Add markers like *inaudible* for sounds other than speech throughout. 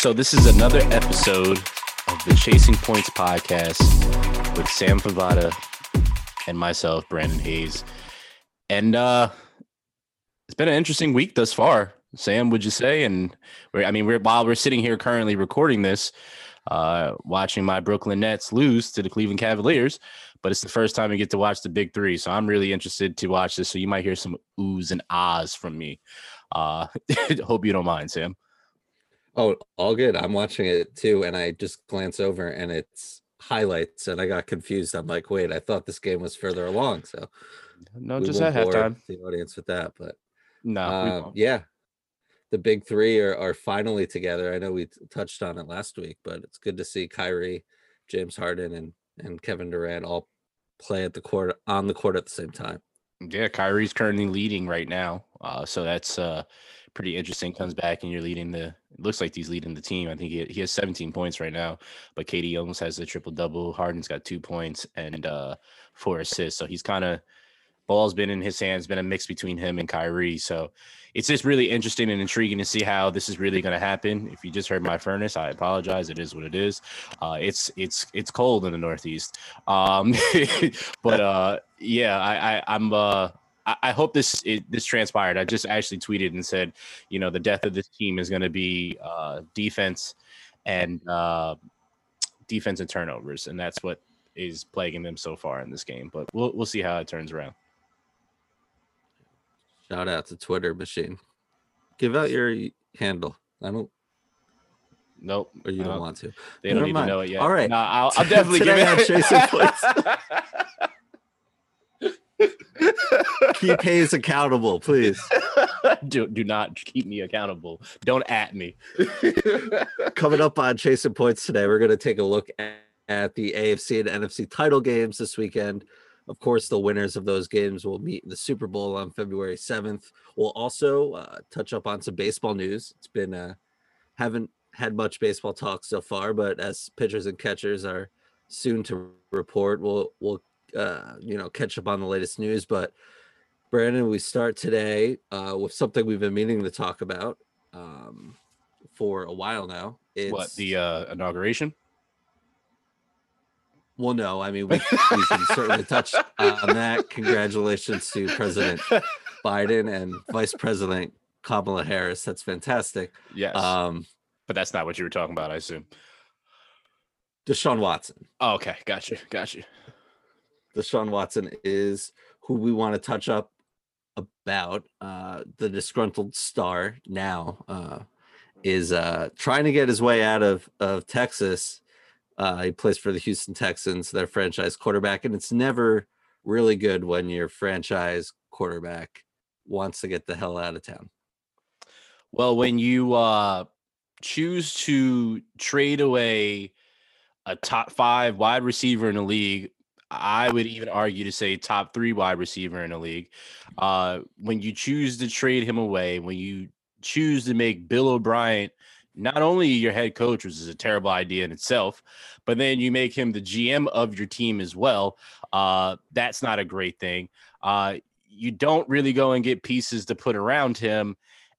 So this is another episode of the Chasing Points podcast with Sam Favada and myself, Brandon Hayes. And uh it's been an interesting week thus far. Sam, would you say? And I mean, we're while we're sitting here currently recording this, uh, watching my Brooklyn Nets lose to the Cleveland Cavaliers, but it's the first time we get to watch the Big Three, so I'm really interested to watch this. So you might hear some oohs and ahs from me. Uh, *laughs* hope you don't mind, Sam. Oh, all good. I'm watching it too, and I just glance over and it's highlights, and I got confused. I'm like, wait, I thought this game was further along. So No, just at halftime. the audience with that, but No, uh, yeah, the big three are, are finally together. I know we t- touched on it last week, but it's good to see Kyrie, James Harden, and and Kevin Durant all play at the court on the court at the same time. Yeah, Kyrie's currently leading right now. Uh, so that's uh pretty interesting. Comes back and you're leading the looks like he's leading the team. I think he, he has 17 points right now, but KD almost has a triple double. Harden's got two points and uh four assists. So he's kind of ball's been in his hands, been a mix between him and Kyrie. So it's just really interesting and intriguing to see how this is really going to happen. If you just heard my furnace, I apologize. It is what it is. Uh, it's it's it's cold in the Northeast. Um, *laughs* but uh, yeah, I, I I'm uh. I I hope this it, this transpired. I just actually tweeted and said, you know, the death of this team is going to be uh, defense and uh, defense and turnovers, and that's what is plaguing them so far in this game. But we'll we'll see how it turns around. Shout out to Twitter machine. Give out your handle. I don't, Nope, or you don't don't- want to. They don't Never even mind. know it yet. All right. No, I'll, I'll *laughs* definitely give it. Chasing *laughs* Keep *laughs* Hayes accountable, please. do do not keep me accountable. Don't at me. Coming up on Chasing Points today, we're going to take a look at, at the AFC and NFC title games this weekend. Of course, the winners of those games will meet in the Super Bowl on February 7th. We'll also uh, touch up on some baseball news. It's been, uh, haven't had much baseball talk so far, but as pitchers and catchers are soon to report, we'll, we'll, uh, you know, catch up on the latest news. But Brandon, we start today uh, with something we've been meaning to talk about um, for a while now. It's, what the uh, inauguration? Well, no, I mean we, *laughs* we can certainly touch on that. Congratulations to President *laughs* Biden and Vice President Kamala Harris. That's fantastic. Yes, Um, but that's not what you were talking about. I assume. Deshaun Watson. Oh, okay, got you, got you. Deshaun Watson is who we want to touch up about. Uh, the disgruntled star now uh, is uh, trying to get his way out of of Texas. Uh, he plays for the Houston Texans, their franchise quarterback, and it's never really good when your franchise quarterback wants to get the hell out of town. Well, when you uh, choose to trade away a top five wide receiver in the league, I would even argue to say top three wide receiver in the league. Uh, when you choose to trade him away, when you choose to make Bill O'Brien not only your head coach, which is a terrible idea in itself, but then you make him the GM of your team as well. Uh, that's not a great thing. Uh, you don't really go and get pieces to put around him.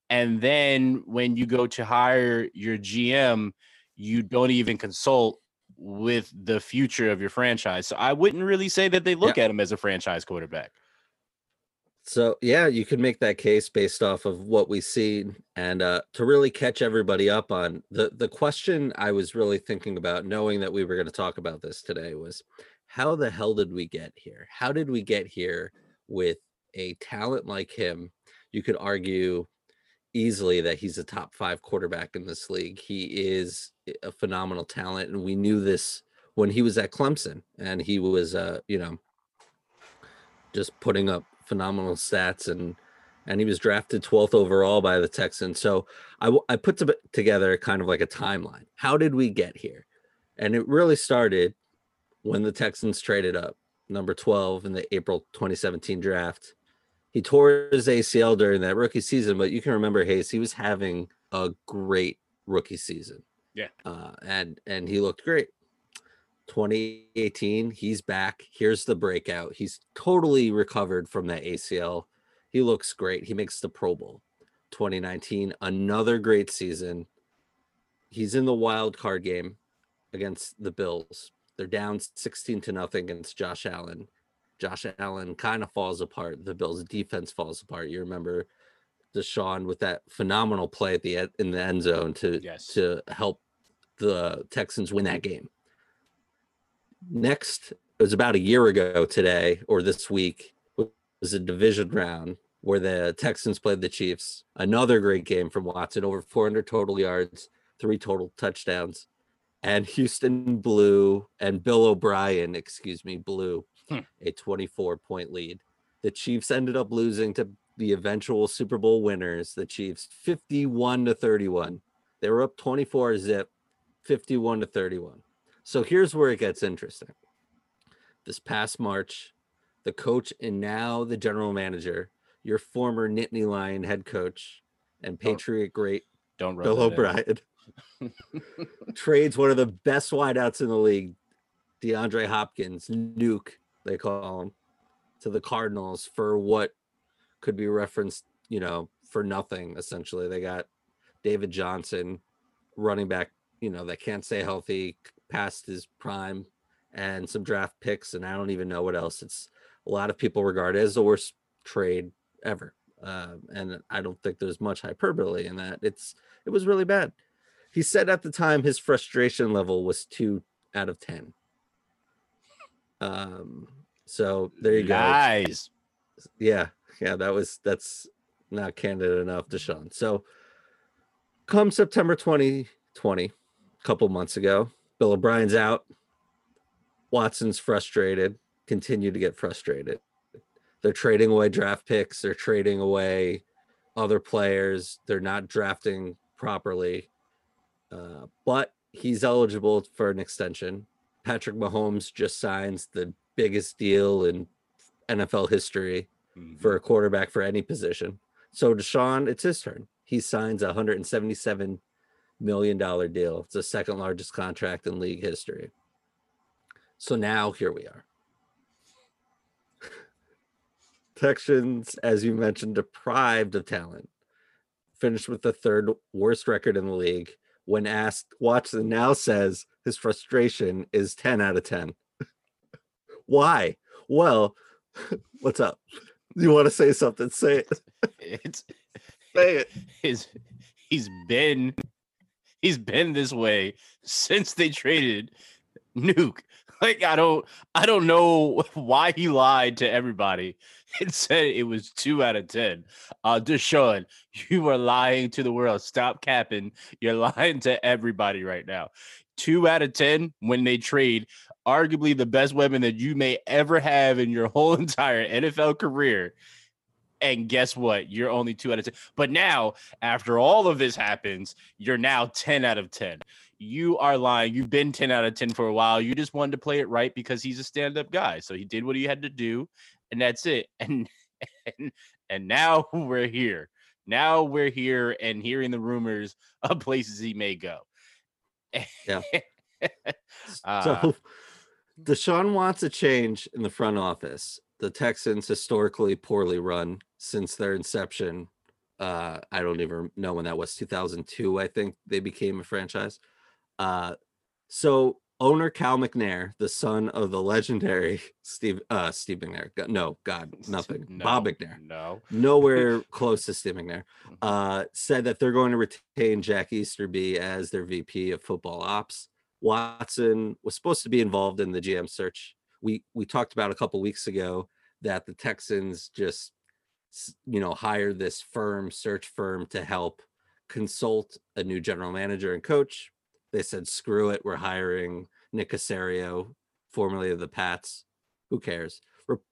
And then when you go to hire your GM, you don't even consult with the future of your franchise. So I wouldn't really say that they look at him as a franchise quarterback. So yeah, you could make that case based off of what we see, and uh, to really catch everybody up on the the question I was really thinking about, knowing that we were going to talk about this today, was how the hell did we get here? How did we get here with a talent like him? You could argue easily that he's a top five quarterback in this league. He is a phenomenal talent, and we knew this when he was at Clemson, and he was, uh, you know, just putting up phenomenal stats and and he was drafted 12th overall by the Texans. So I I put to- together kind of like a timeline. How did we get here? And it really started when the Texans traded up number 12 in the April 2017 draft. He tore his ACL during that rookie season, but you can remember Hayes, he was having a great rookie season. Yeah. Uh, and and he looked great. 2018, he's back. Here's the breakout. He's totally recovered from that ACL. He looks great. He makes the Pro Bowl. 2019, another great season. he's in the wild card game against the Bills. They're down 16 to nothing against Josh Allen. Josh Allen kind of falls apart. The Bills' defense falls apart. You remember Deshaun with that phenomenal play at the in the end zone to Yes. to help the Texans win that game. Next, it was about a year ago today or this week was a division round where the Texans played the Chiefs. Another great game from Watson, over 400 total yards, three total touchdowns. And Houston blew, and Bill O'Brien, excuse me, blew Hmm. a 24 point lead. The Chiefs ended up losing to the eventual Super Bowl winners, the Chiefs, 51 to 31. They were up 24 zip, 51 to 31. So here's where it gets interesting. This past March, the coach and now the general manager, your former Nittany Lion head coach and Don't- Patriot great Don't Bill. O'Brien *laughs* trades one of the best wideouts in the league, DeAndre Hopkins, Nuke, they call him, to the Cardinals for what could be referenced, you know, for nothing. Essentially, they got David Johnson, running back, you know, that can't stay healthy past his prime, and some draft picks, and I don't even know what else. It's a lot of people regard it as the worst trade ever. Um, and I don't think there's much hyperbole in that. It's it was really bad. He said at the time his frustration level was two out of ten. Um, so there you go. Guys. Yeah, yeah, that was that's not candid enough, Deshaun. So come September 2020, a couple months ago, Bill O'Brien's out. Watson's frustrated, continue to get frustrated. They're trading away draft picks, they're trading away other players, they're not drafting properly. Uh, but he's eligible for an extension. Patrick Mahomes just signs the biggest deal in NFL history Mhm. for a quarterback for any position. So Deshaun, it's his turn. He signs a 177 million dollar deal. It's the second largest contract in league history. So now here we are. *laughs* Texans, as you mentioned, deprived of talent. Finished with the third worst record in the league. When asked, Watson now says his frustration is 10 out of 10. *laughs* Why? Well, *laughs* what's up? You want to say something? Say it. It's *laughs* Say it. his he's been he's been this way since they traded Nuke. Like I don't I don't know *laughs* why he lied to everybody *laughs* and said it was two out of ten. Uh Deshaun, you are lying to the world. Stop capping. You're lying to everybody right now. Two out of ten when they trade arguably the best weapon that you may ever have in your *laughs* whole entire NFL career. And guess what? You're only two out of 10. But now, after all of this happens, you're now 10 out of 10. You are lying. You've been 10 out of 10 for a while. You just wanted to play it right because he's a stand-up guy. So he did what he had to do, and that's it. *laughs* And and, and now *laughs* we're here. Now we're here and hearing the rumors of places he may go. Yeah. Uh, so Deshaun wants a change in the front office. The Texans historically poorly run since their inception. Uh, I don't even know when that was 2002. I think they became a franchise. Uh, so owner Cal McNair, the son of the legendary *laughs* Steve uh, Steve McNair. No, God, *laughs* nothing. Bob McNair. No. nowhere *laughs* close to Steve McNair, Mhm. uh, said that they're going to retain Jack Easterby as their VP of football ops. Watson was supposed to be involved in the GM search. We we talked about a couple weeks ago that the Texans just you know hired this firm search firm to help consult a new general manager and coach. They said screw it, we're hiring Nick Caserio, formerly of the Pats. Who cares?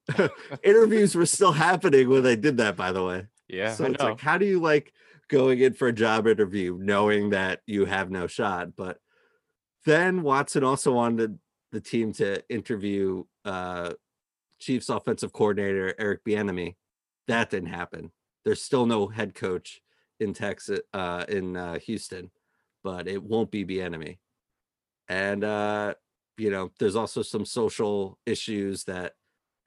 *laughs* Interviews were still happening when they did that, by the way. Yeah. so it's like, how do you like going in for a job interview knowing that you have no shot? But then Watson also wanted the team to interview uh Chiefs offensive coordinator Eric Bieniemy. That didn't happen. There's still no head coach in Texas uh in uh Houston, but it won't be Bieniemy. And uh you know, there's also some social issues that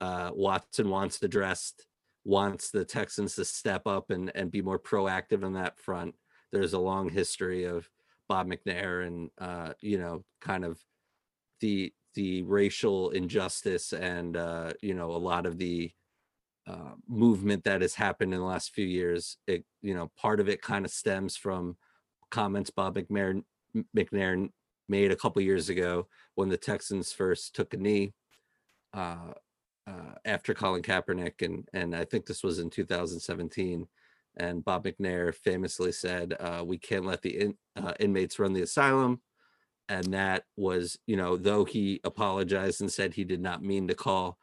uh Watson wants addressed wants the Texans to step up and, and be more proactive on that front. There's a long history of Bob McNair and uh, you know, kind of the the racial injustice and uh, you know, a lot of the uh, movement that has happened in the last few years. It, you know, part of it kind of stems from comments Bob McNair, McNair made a couple years ago when the Texans first took a knee uh, uh, after Colin Kaepernick, and and I think this was in 2017. And Bob McNair famously said, uh, "We can't let the in, uh, inmates run the asylum." And that was, you know, though he apologized and said he did not mean to call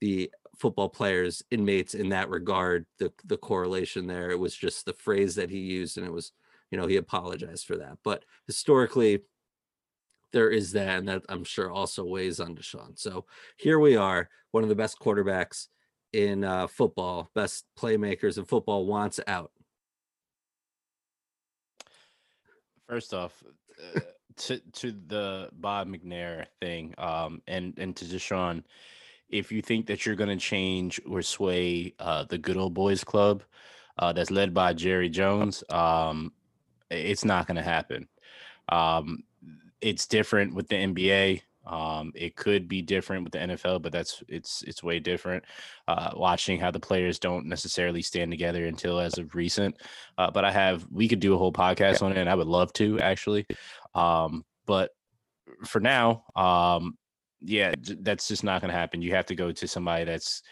the football players inmates in that regard the the correlation there it was just the phrase that he used and it was you know he apologized for that but historically there is that and that i'm sure also weighs on deshaun so here we are one of the best quarterbacks in uh, football best playmakers in football wants out first off uh, to to the bob mcnair thing um and and to deshaun if you think that you're going to change or sway uh, the good old boys club uh, that's led by Jerry Jones, um, it's not going to happen. Um, it's different with the NBA. Um, it could be different with the NFL, but that's it's it's way different. Uh, watching how the players don't necessarily stand together until as of recent. Uh, but I have we could do a whole podcast on it, and I would love to actually. Um, but for now, um, yeah, that's just not going to happen. You have to go to somebody that's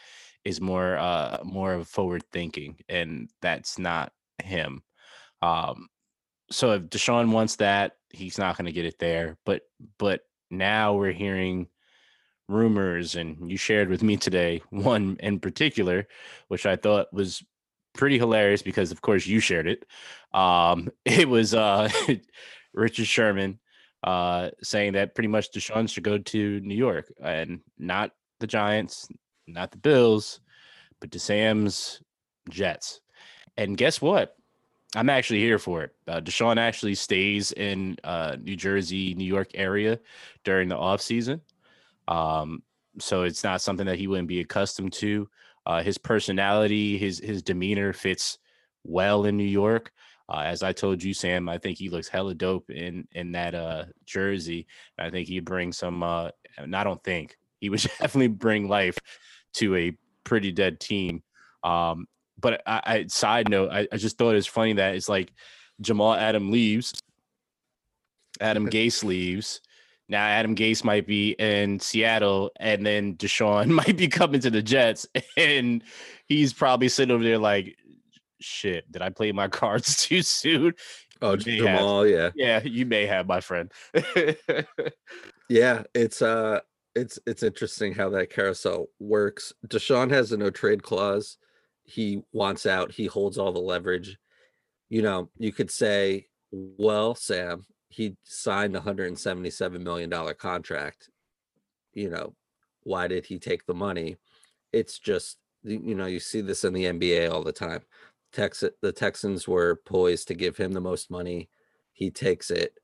is more uh more of forward thinking, and that's not him. Um, so if Deshaun wants that, he's not going to get it there. But but now we're hearing rumors, and you shared with me today *laughs* one in particular, which I thought was pretty hilarious because of course you shared it. Um, *laughs* it was uh *laughs* Richard Sherman uh, saying that pretty much Deshaun should go to New York and not the Giants, not the Bills, but to Sam's Jets. And guess what? I'm actually here for it. Uh, Deshaun actually stays in uh, New Jersey, New York area during the off season. Um, so it's not something that he wouldn't be accustomed to. Uh, his personality, his his demeanor fits well in New York. Uh, as I told you, Sam, I think he looks hella dope in in that uh, jersey. I think he'd bring some. Uh, and I don't think he would *laughs* definitely bring life to a pretty dead team. Um, but I, I side note, I, I just thought it was funny that it's like Jamal Adam leaves, Adam Gase leaves. Now Adam Gase might be in Seattle, and then Deshaun *laughs* might be coming to the Jets, *laughs* and he's probably sitting over there like, shit, did I play my *laughs* cards too soon? Oh, Jamal, have. yeah. Yeah, you may have, my friend. yeah, it's uh it's it's interesting how that carousel works. Deshaun has a no trade clause. He wants out, he holds all the leverage. You know, you could say, well, Sam, he signed a hundred and seventy-seven million dollar contract. You know, why did he take the money? It's just you know, you see this in the NBA all the time. Texas the Texans were poised to give him the most money. He takes it.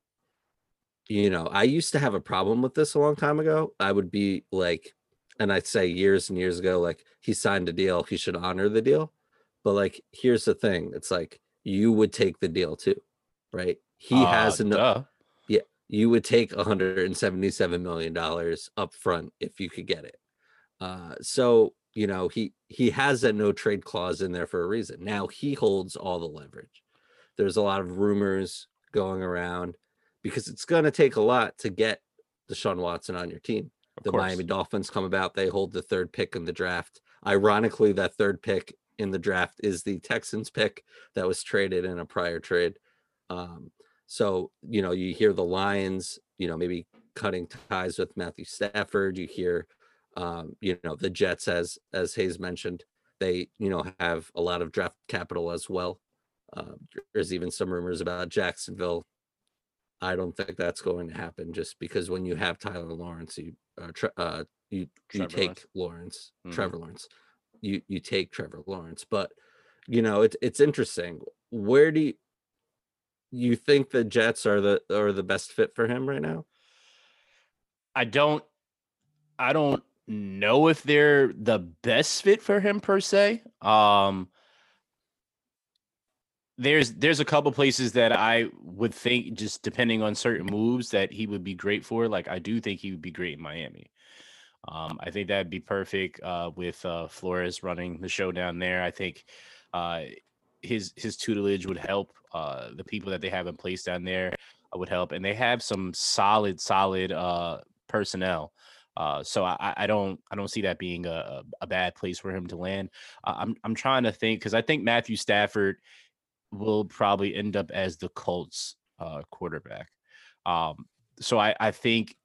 You know, I used to have a problem with this a long time ago. I would be like, and I'd say years and years ago, like he signed a deal, he should honor the deal. But like, here's the thing: it's like you would take the deal too, right? He uh, has enough. Yeah, you would take 177 million dollars up front if you could get it. Uh, so you know he he has that no trade clause in there for a reason now he holds all the leverage there's a lot of rumors going around because it's going to take a lot to get Deshaun Watson on your team of the course. Miami Dolphins come about they hold the third pick in the draft ironically that third pick in the draft is the Texans pick that was traded in a prior trade um, so you know you hear the Lions you know maybe cutting ties with Matthew Stafford you hear um, you know, the Jets, as as Hayes mentioned, they you know have a lot of draft capital as well. Uh, there's even some rumors about Jacksonville. I don't think that's going to happen, just because when you have Tyler Lawrence, you uh, tre- uh you you take Lawrence, Lawrence mm-hmm. Trevor Lawrence, you you take Trevor Lawrence, but you know it's it's interesting. Where do you you think the Jets are the are the best fit for him right now? I don't I don't know if they're the best fit for him per se. Um, there's there's a couple places that I would think just depending on certain moves that he would be great for. Like I do think he would be great in Miami. Um, I think that'd be perfect uh, with uh, Flores running the show down there. I think uh, his his tutelage would help. Uh, the people that they have in place down there uh, would help, and they have some solid solid uh, personnel. So I, I don't I don't see that being a, a bad place for him to land. I'm I'm trying to think because I think Matthew Stafford will probably end up as the Colts uh, quarterback. Um, so I, I think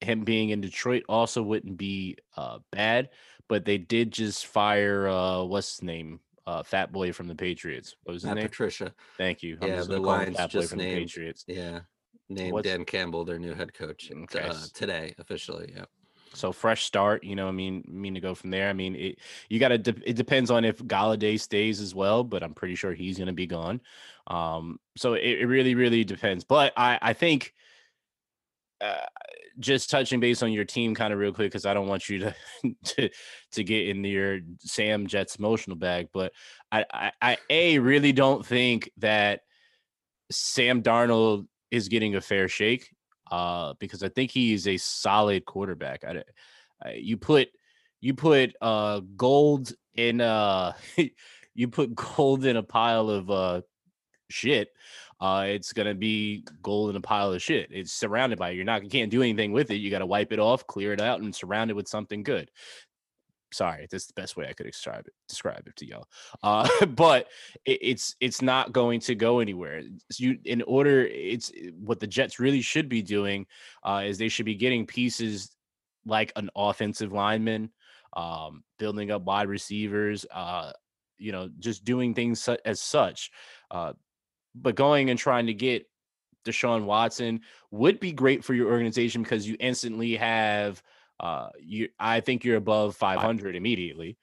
him being in Detroit also wouldn't be uh, bad, but they did just fire uh, what's his name? Uh, Fat Boy from the Patriots. What was his Matt name? Patricia. Thank you. I'm Yeah, the gonna call him Lions Fat Boy just from the named- Patriots. Yeah. Named What's- Dan Campbell their new head coach Okay, uh, today officially. Yeah. So fresh start, you know. I mean, mean to go from there. I mean, it you got to. De- it depends on if Golladay stays as well, but I'm pretty sure he's going to be gone. Um, so it, it really, really depends. But I, I think, uh, just touching base on your team, kind of real quick, because I don't want you to *laughs* to to get in your Sam Jets emotional bag. But I, I, I a really don't think that Sam Darnold is getting a fair shake uh, because I think he is a solid quarterback. I, I, you put you put uh, gold in uh, *laughs* you put gold in a pile of uh, shit. Uh, it's gonna be gold in a pile of shit. It's surrounded by it. You're not you can't do anything with it. You got to wipe it off, clear it out, and surround it with something good. Sorry, that's the best way I could describe it. Describe it to y'all. Uh, *laughs* but it, it's it's not going to go anywhere. You in order, it's what the Jets really should be doing uh, is they should be getting pieces like an offensive lineman, um, building up wide receivers, uh, you know, just doing things su- as such. Uh, but going and trying to get Deshaun Watson would be great for your organization because you instantly have uh you I think you're above 500 immediately.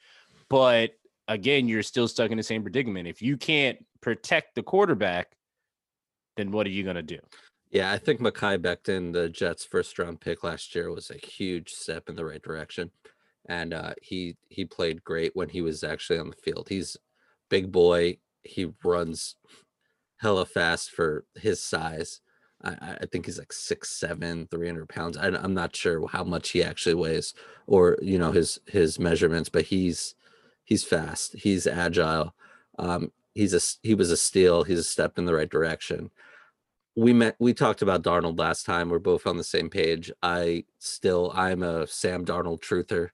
But again, you're still stuck in the same predicament. If you can't protect the quarterback, then what are you going to do? Yeah, I think Mekhi Becton, the Jets' first round pick last year, was a huge step in the right direction, and uh, he he played great when he was actually on the field. He's big boy. He runs hella fast for his size. I, I- think he's like six seven, three hundred pounds. I, I'm not sure how much he actually weighs or you know his his measurements, but he's he's fast. He's agile. Um, he's a, he was a steal. He's a step in the right direction we met we talked about Darnold last time. We're both on the same page. I still I'm a Sam Darnold truther.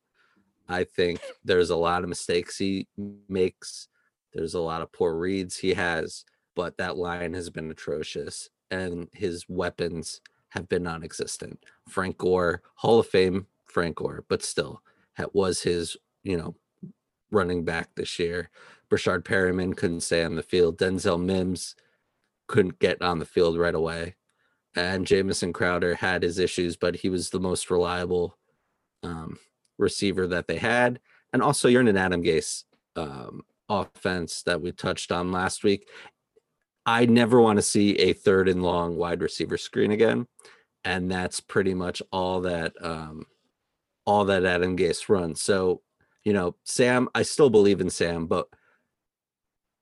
I think there's a lot of mistakes he makes. There's a lot of poor reads he has, but that line has been atrocious and his weapons have been non-existent. Frank Gore, Hall of Fame Frank Gore, but still that was his, you know, running back this year. Brashard Perryman couldn't stay on the field. Denzel Mims couldn't get on the field right away. And Jamison Crowder had his issues, but he was the most reliable um, receiver that they had. And also, you're in an Adam Gase um, offense that we touched on last week. I never want to see a third and long wide receiver screen again, and that's pretty much all that um, all that Adam Gase runs. So, you know, Sam, I still believe in Sam, but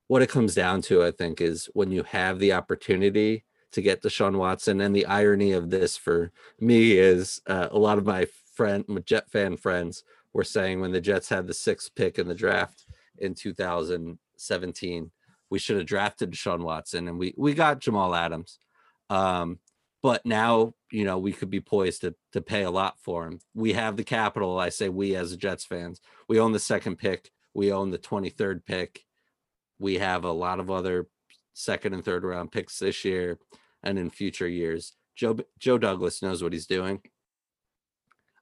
what it comes down to, I think, is when you have the opportunity to get Deshaun Watson, and the irony of this for me is uh, a lot of my friend, my Jet fan friends, were saying when the Jets had the sixth pick in the draft in 2017, we should have drafted Deshaun Watson, and we we got Jamal Adams. Um, but now, you know, we could be poised to to pay a lot for him. We have the capital. I say we as Jets fans, we own the second pick. We own the 23rd pick we have a lot of other second and third round picks this year and in future years. Joe Joe Douglas knows what he's doing.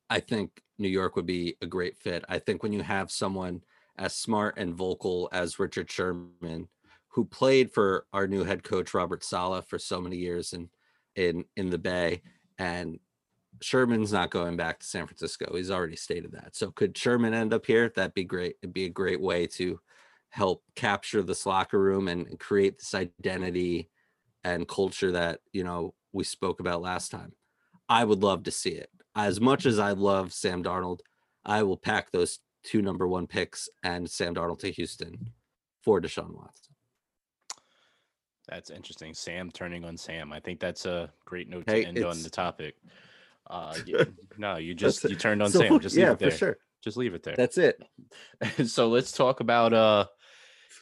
I think New York would be a great fit. I think when you have someone as smart and vocal as Richard Sherman, who played for our new head coach Robert Saleh for so many years in in in the Bay, and Sherman's not going back to San Francisco. He's already stated that. So could Sherman end up here? That'd be great. It'd be a great way to help capture this locker room and create this identity and culture that you know we spoke about last time. I would love to see it. As much as I love Sam Darnold, I will pack those two number one picks and Sam Darnold to Houston for Deshaun Watson. That's interesting. Sam turning on Sam. I think that's a great note Hey, to end on the topic. Uh, *laughs* yeah, no, you just you turned on So, Sam. *laughs* Just leave yeah, it there. for sure. Just leave it there. That's it. *laughs* so let's talk about uh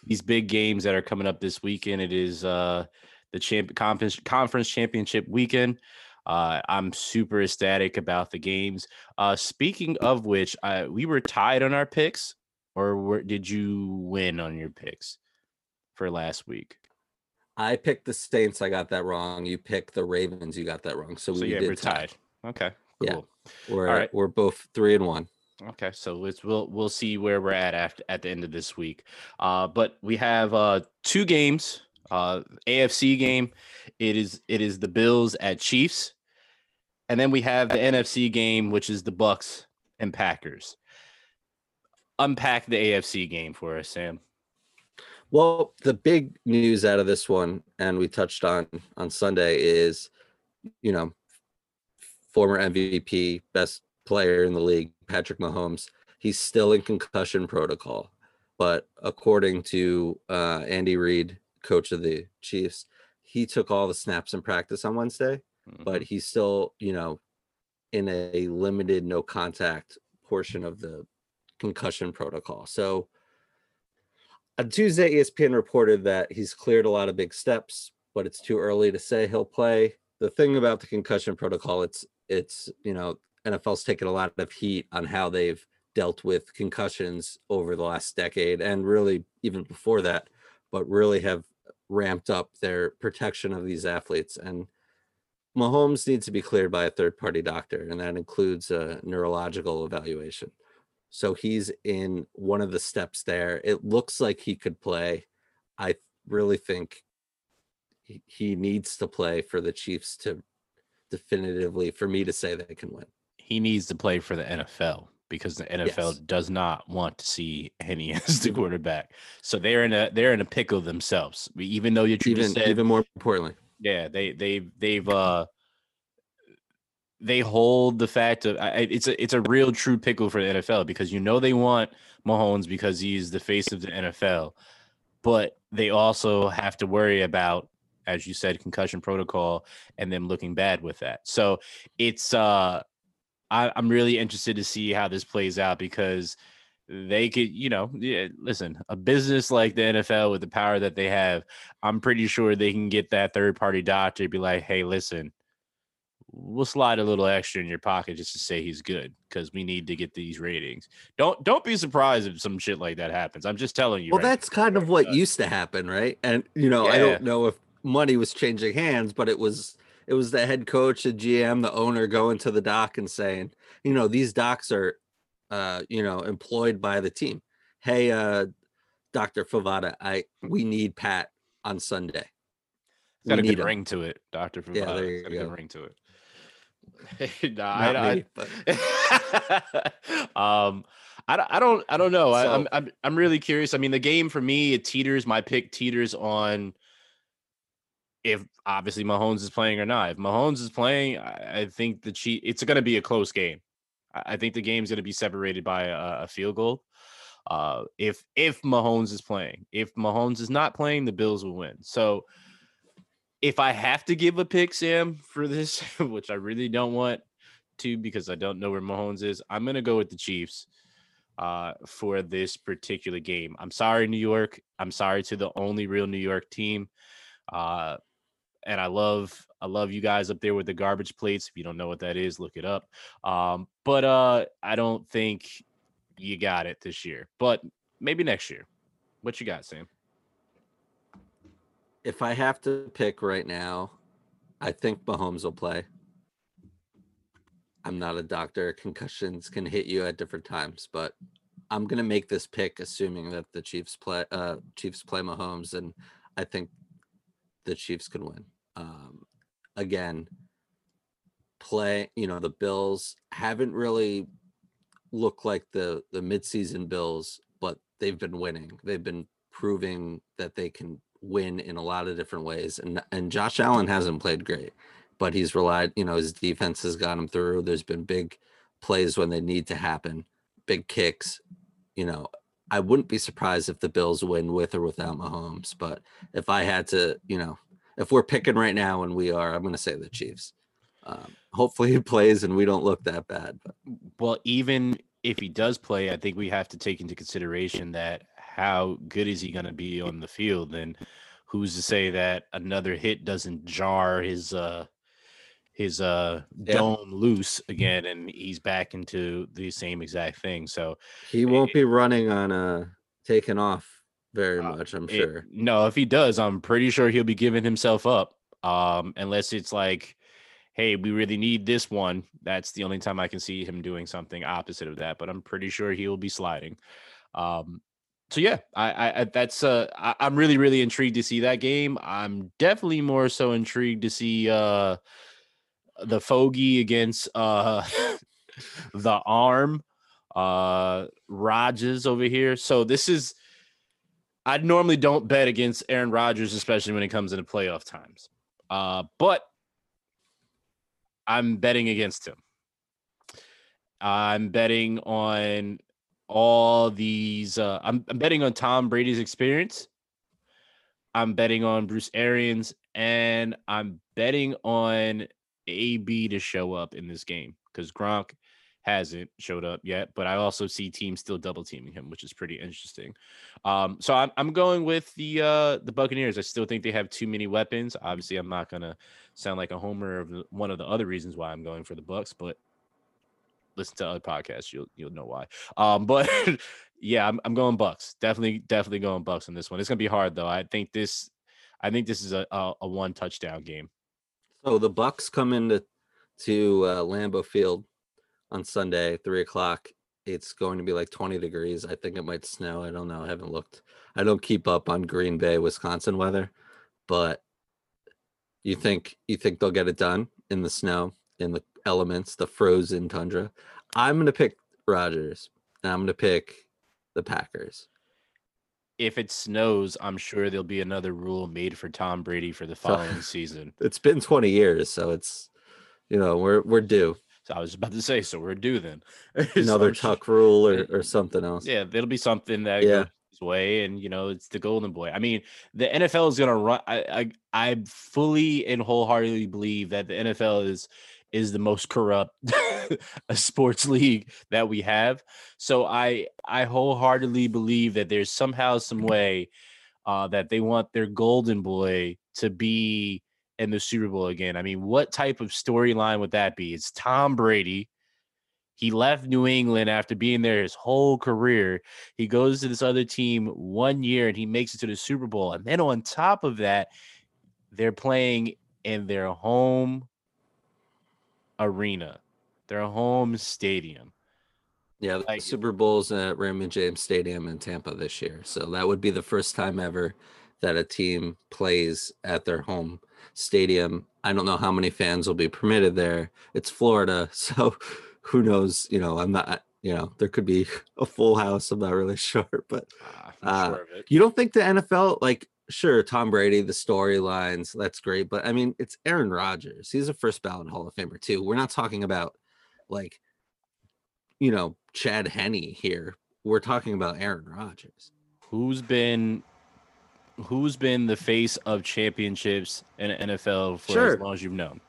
these big games that are coming up this weekend. It is uh the champ conference conference championship weekend. Uh, I'm super ecstatic about the games. Uh, speaking of which, uh, we were tied on our picks, or were, did you win on your picks for last week? I picked the Saints. I got that wrong. You picked the Ravens. You got that wrong. So, So we yeah, did tie. tied. Okay, Yeah. cool. We're right. we're both three and one. Okay, so let's we'll we'll see where we're at after at the end of this week. Uh, but we have uh two games. Uh, AFC game. It is it is the Bills at Chiefs, and then we have the NFC game, which is the Bucs and Packers. Unpack the AFC game for us, Sam. Well, the big news out of this one, and we touched on on Sunday, is you know, former MVP, best player in the league, Patrick Mahomes. He's still in concussion protocol, but according to uh, Andy Reid, coach of the Chiefs, he took all the snaps in practice on Wednesday, but he's still, you know, in a limited no contact portion of the concussion protocol. So on Tuesday, ESPN reported that he's cleared a lot of big steps, but it's too early to say he'll play. The thing about the concussion protocol, it's it's you know NFL's taken a lot of heat on how they've dealt with concussions over the last decade and really even before that, but really have ramped up their protection of these athletes. And Mahomes needs to be cleared by a third party doctor, and that includes a neurological evaluation. So he's in one of the steps there. It looks like he could play. I really think he, he needs to play for the Chiefs to definitively for me to say they can win. He needs to play for the NFL because the NFL Yes. does not want to see Henne *laughs* as the quarterback. So they're in a they're in a pickle themselves. Even though you Even said even more importantly, Yeah, they they they've uh they hold the fact of I, it's a it's a real true pickle for the NFL because you know they want Mahomes because he's the face of the NFL, but they also have to worry about as you said concussion protocol and them looking bad with that. So it's uh I, I'm really interested to see how this plays out because they could, you know, yeah, listen, a business like the NFL with the power that they have, I'm pretty sure they can get that third party doctor to be like, hey, listen, we'll slide a little extra in your pocket just to say he's good because we need to get these ratings. Don't don't be surprised if some shit like that happens. I'm just telling you. well, right that's kind of what uh, used to happen, right? And you know, I don't know if money was changing hands, but it was it was the head coach, the GM, the owner going to the doc and saying, you know, these docs are, uh, you know, employed by the team. Hey, uh, Doctor Favada, I we need Pat on Sunday. It's got We a good him. ring to it, Doctor. Yeah, there you It's got a go. good ring to it. *laughs* Not I, me, I, *laughs* um, I, don't- I don't, I don't know. I, I'm, I'm, I'm really curious. I mean, the game for me, it teeters. My pick teeters on if obviously Mahomes is playing or not. If Mahomes is playing, I, I think the Chief. It's going to be a close game. I, I think the game's going to be separated by a, a field goal. Uh, if if Mahomes is playing, if Mahomes is not playing, the Bills will win. So if I have to give a pick, Sam, for this, *laughs* which I really don't want to because I don't know where Mahomes is, I'm gonna go with the Chiefs uh, for this particular game. I'm sorry, New York. I'm sorry to the only real New York team. Uh, and I love I love you guys up there with the garbage plates. If you don't know what that is, look it up. Um, but uh, I don't think you got it this year. But maybe next year. What you got, Sam? If I have to pick right now, I think Mahomes will play. I'm not a doctor. Concussions can hit you at different times, but I'm gonna make this pick assuming that the Chiefs play uh Chiefs play Mahomes and I think the Chiefs can win. Um again, play, you know, the Bills haven't really looked like the the midseason Bills, but they've been winning. They've been proving that they can win in a lot of different ways. And and Josh Allen hasn't played great, but he's relied, you know, his defense has got him through. There's been big plays when they need to happen, big kicks, you know, I wouldn't be surprised if the Bills win with or without Mahomes. But if I had to, you know, if we're picking right now and we are, I'm going to say the Chiefs. Um, hopefully he plays and we don't look that bad. But well, even if he does play, I think we have to take into consideration that how good is he going to be on the field, and who's to say that another hit doesn't jar his uh his uh yeah. dome loose again and he's back into the same exact thing. So he won't it, be running on uh taking off very uh, much, I'm sure. No, if he does, I'm pretty sure he'll be giving himself up. Um, unless it's like, hey, we really need this one. That's the only time I can see him doing something opposite of that. But I'm pretty sure he will be sliding. Um, so yeah, I, I that's uh, I, I'm really really intrigued to see that game. I'm definitely more so intrigued to see uh the fogey against uh *laughs* the arm uh Rodgers over here. So this is I normally don't bet against Aaron Rodgers, especially when it comes into playoff times. Uh, but I'm betting against him. I'm betting on all these. Uh, I'm, I'm betting on Tom Brady's experience. I'm betting on Bruce Arians, and I'm betting on AB to show up in this game because Gronk hasn't showed up yet. But I also see teams still double teaming him, which is pretty interesting. Um, so I'm, I'm going with the uh, the Buccaneers. I still think they have too many weapons. Obviously, I'm not gonna sound like a homer of one of the other reasons why I'm going for the Bucs, but listen to other podcasts, you'll you'll know why. Um, but *laughs* yeah, I'm I'm going Bucs. Definitely, definitely going Bucs on this one. It's gonna be hard though. I think this, I think this is a a, a one touchdown game. So the Bucs come into to uh, Lambeau Field on Sunday, three o'clock. It's going to be like 20 degrees. I think it might snow. I don't know. I haven't looked. I don't keep up on Green Bay, Wisconsin weather, but you think you think they'll get it done in the snow, in the elements, the frozen tundra. I'm gonna pick Rodgers. And I'm gonna pick the Packers if it snows, I'm sure there'll be another rule made for Tom Brady for the following season. *laughs* It's been 20 years, so it's you know we're we're due. So I was about to say, so we're due then. *laughs* Another so tuck rule or, or something else. Yeah, it'll be something that yeah. goes way, and you know it's the golden boy. I mean, the NFL is gonna run. I I, I fully and wholeheartedly believe that the NFL is is the most corrupt *laughs* sports league that we have. So I I wholeheartedly believe that there's somehow some way uh, that they want their golden boy to be in the Super Bowl again. I mean, what type of storyline would that be? It's Tom Brady. He left New England after being there his whole career. He goes to this other team one year and he makes it to the Super Bowl. And then on top of that, they're playing in their home arena, their home stadium. Yeah, the like, Super Bowl's at Raymond James Stadium in Tampa this year. So that would be the first time ever that a team plays at their home stadium. I don't know how many fans will be permitted there. It's Florida, *laughs* so who knows? You know, I'm not. You know, there could be *laughs* a full house. I'm not really *laughs* sure, but uh, sure you don't think the NFL like sure, Tom Brady, the storylines, that's great. But I mean, it's Aaron Rodgers. He's a first ballot Hall of Famer, too. We're not talking about like, you know, Chad Henne here. We're talking about Aaron Rodgers. Who's been who's been the face of championships in NFL for sure. as long as you've known?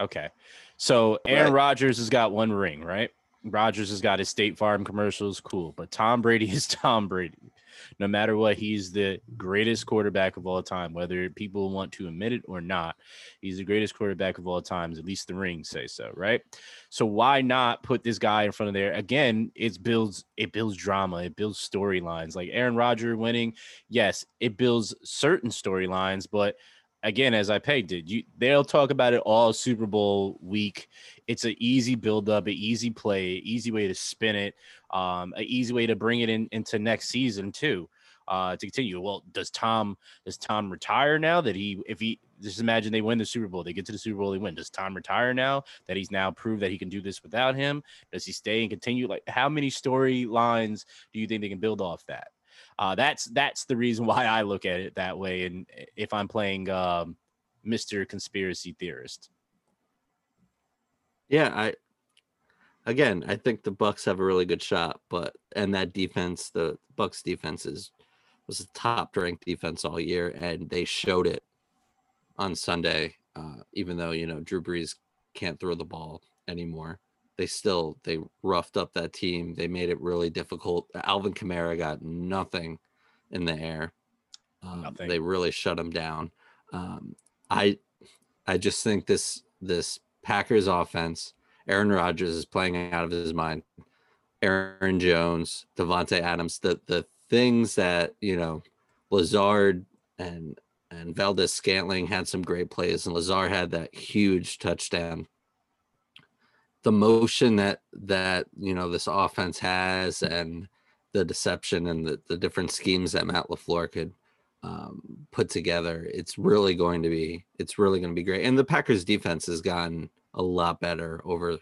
Okay. So Aaron right. Rodgers has got one ring, right? Rodgers has got his State Farm commercials, cool. But Tom Brady *laughs* is Tom Brady no matter what, he's the greatest quarterback of all time, whether people want to admit it or not. He's the greatest quarterback of all times, at least the rings say so, right? So why not put this guy in front of there? Again, it builds it builds drama, it builds storylines. Like Aaron Rodgers winning, yes, it builds certain storylines, but again, as I pegged it, you they'll talk about it all Super Bowl week. It's an easy build up, an easy play, easy way to spin it, um, an easy way to bring it in into next season too. Uh, to continue. Well, does Tom does Tom retire now that he if he just imagine they win the Super Bowl, they get to the Super Bowl, they win. Does Tom retire now that he's now proved that he can do this without him? Does he stay and continue? Like, how many storylines do you think they can build off that? Uh, that's that's the reason *laughs* why I look at it that way. And if I'm playing um, Mr. Conspiracy Theorist, yeah, I again, I think the Bucs have a really good shot, but and that defense, the Bucs defense is was a top ranked defense all year, and they showed it on Sunday. Uh, even though you know Drew Brees can't throw the ball anymore, they still they roughed up that team. They made it really difficult. Alvin Kamara got nothing in the air. Um, they really shut him down. Um, I I just think this this Packers offense, Aaron Rodgers is playing out of his mind. Aaron Jones, Davante Adams, the the things that you know, Lazard and and Valdes-Scantling had some great plays, and Lazard had that huge touchdown. The motion that that you know this offense has, and the deception and the, the different schemes that Matt LaFleur could um, put together, it's really going to be it's really going to be great. And the Packers defense has gotten a lot better over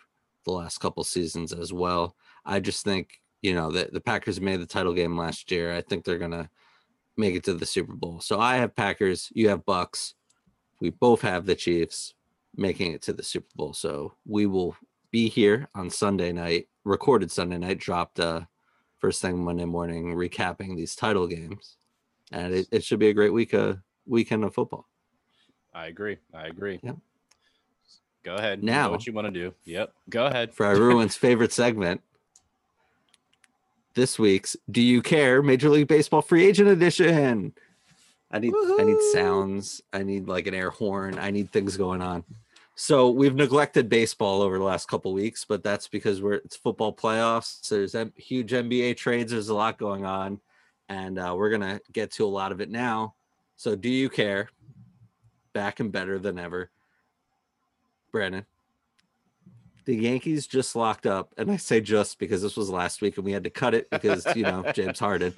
the last couple seasons as well. I just think you know that the Packers made the title game last year. I think they're gonna make it to the Super Bowl. So I have Packers, you have Bucs. We both have the Chiefs making it to the Super Bowl. So we will be here on Sunday night, recorded Sunday night, dropped uh first thing Monday morning, recapping these title games and it, it should be a great week uh weekend of football. I agree. I agree. Yep. Go ahead. Now, you what you want to do? Yep. Go ahead. For everyone's *laughs* favorite segment, this week's "Do You Care?" Major League Baseball Free Agent Edition. I need Woo-hoo! I need sounds. I need like an air horn. I need things going on. So we've neglected baseball over the last couple weeks, but that's because we're it's football playoffs. There's huge NBA trades. There's a lot going on and uh, we're gonna get to a lot of it now. So, do you care? Back and better than ever, Brandon. The Yankees just locked up, and I say just because this was last week and we had to cut it because you know *laughs* James Harden.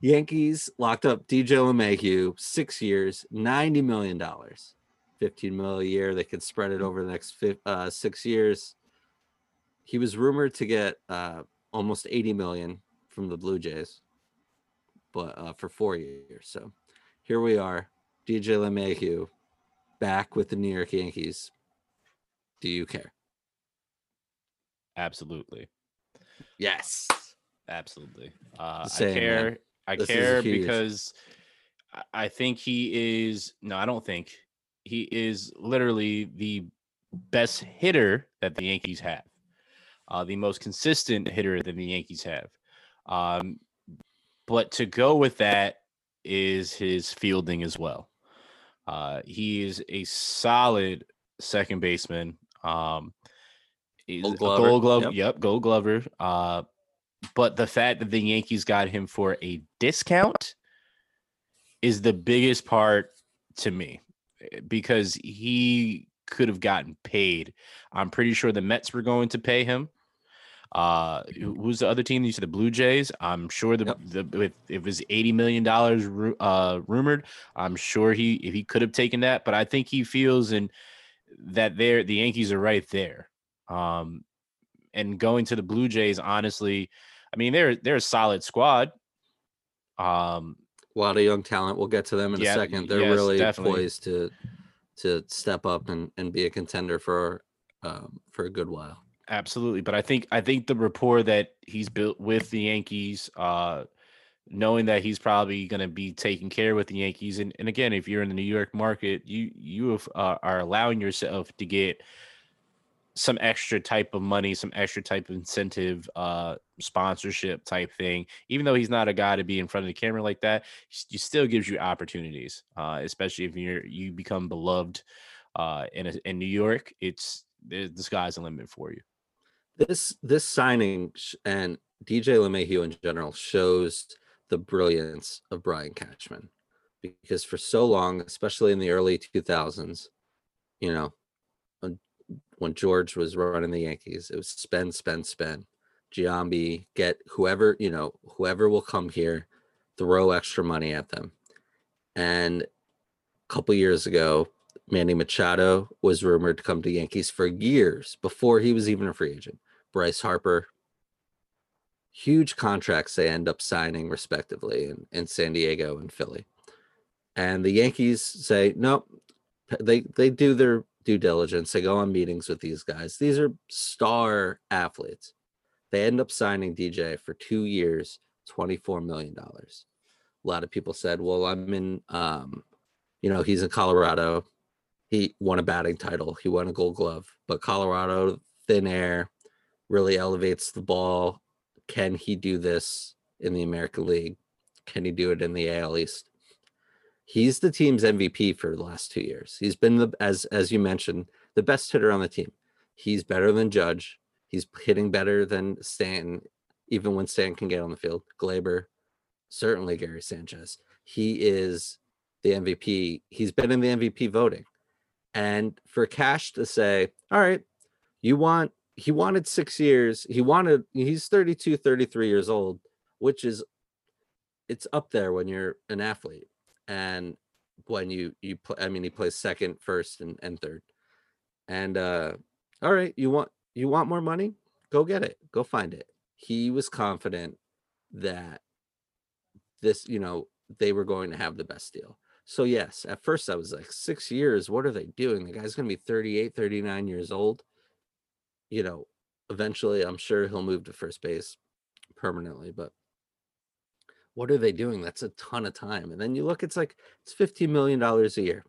Yankees locked up DJ LeMahieu, six years, ninety million dollars, fifteen million a year. They could spread it over the next uh, six years. He was rumored to get uh, almost eighty million from the Blue Jays but uh, for four years. So here we are, DJ LeMahieu, back with the New York Yankees. Do you care? Absolutely. Yes. Absolutely. Uh, Same, I care. Man. I this care because I think he is. No, I don't think he is literally the best hitter that the Yankees have. Uh, the most consistent hitter that the Yankees have. Um, but to go with that is his fielding as well. Uh, he is a solid second baseman. Um, gold glover. Gold glove. Yep. yep, gold glover. Uh, but the fact that the Yankees got him for a discount is the biggest part to me because he could have gotten paid. I'm pretty sure the Mets were going to pay him. Uh, who's the other team? You said the Blue Jays. I'm sure the, yep. the if, it was eighty million dollars uh, rumored, I'm sure he if he could have taken that. But I think he feels and that there the Yankees are right there. Um, and going to the Blue Jays, honestly, I mean they're they're a solid squad. Um, a lot of young talent. We'll get to them in yeah, a second. They're yes, really definitely. poised to to step up and, and be a contender for um, for a good while. Absolutely, but I think I think the rapport that he's built with the Yankees, uh, knowing that he's probably going to be taken care with the Yankees, and, and again, if you're in the New York market, you you have, uh, are allowing yourself to get some extra type of money, some extra type of incentive, uh, sponsorship type thing. Even though he's not a guy to be in front of the camera like that, he still gives you opportunities, uh, especially if you're you become beloved uh, in a, in New York. It's the sky's the limit for you this this signing and DJ LeMahieu in general shows the brilliance of Brian Cashman because for so long, especially in the early 2000s, you know, when, when George was running the Yankees, it was spend, spend, spend. Giambi, get whoever, you know, whoever will come here, throw extra money at them. And a couple years ago, Manny Machado was rumored to come to Yankees for years before he was even a free agent. Bryce Harper. Huge contracts they end up signing respectively in, in San Diego and Philly. And the Yankees say, nope, they they do their due diligence. They go on meetings with these guys. These are star athletes. They end up signing DJ for two years, $24 million. A lot of people said, well, I'm in, um, you know, he's in Colorado. He won a batting title, he won a gold glove, but Colorado, thin air, really elevates the ball. Can he do this in the American League? Can he do it in the AL East? He's the team's MVP for the last two years. He's been the as as you mentioned, the best hitter on the team. He's better than Judge. He's hitting better than Stanton, even when Stanton can get on the field. Gleyber, certainly Gary Sanchez. He is the MVP. He's been in the MVP voting. And for Cash to say, all right, you want, he wanted six years. He wanted, he's 32, 33 years old, which is, it's up there when you're an athlete. And when you, you play, I mean, he plays second, first, and, and third. And, uh, all right, you want, you want more money? Go get it. Go find it. He was confident that this, you know, they were going to have the best deal. So yes, at first I was like, six years, what are they doing? The guy's gonna be 38, 39 years old. You know, eventually I'm sure he'll move to first base permanently, but what are they doing? That's a ton of time. And then you look, it's like it's $15 million a year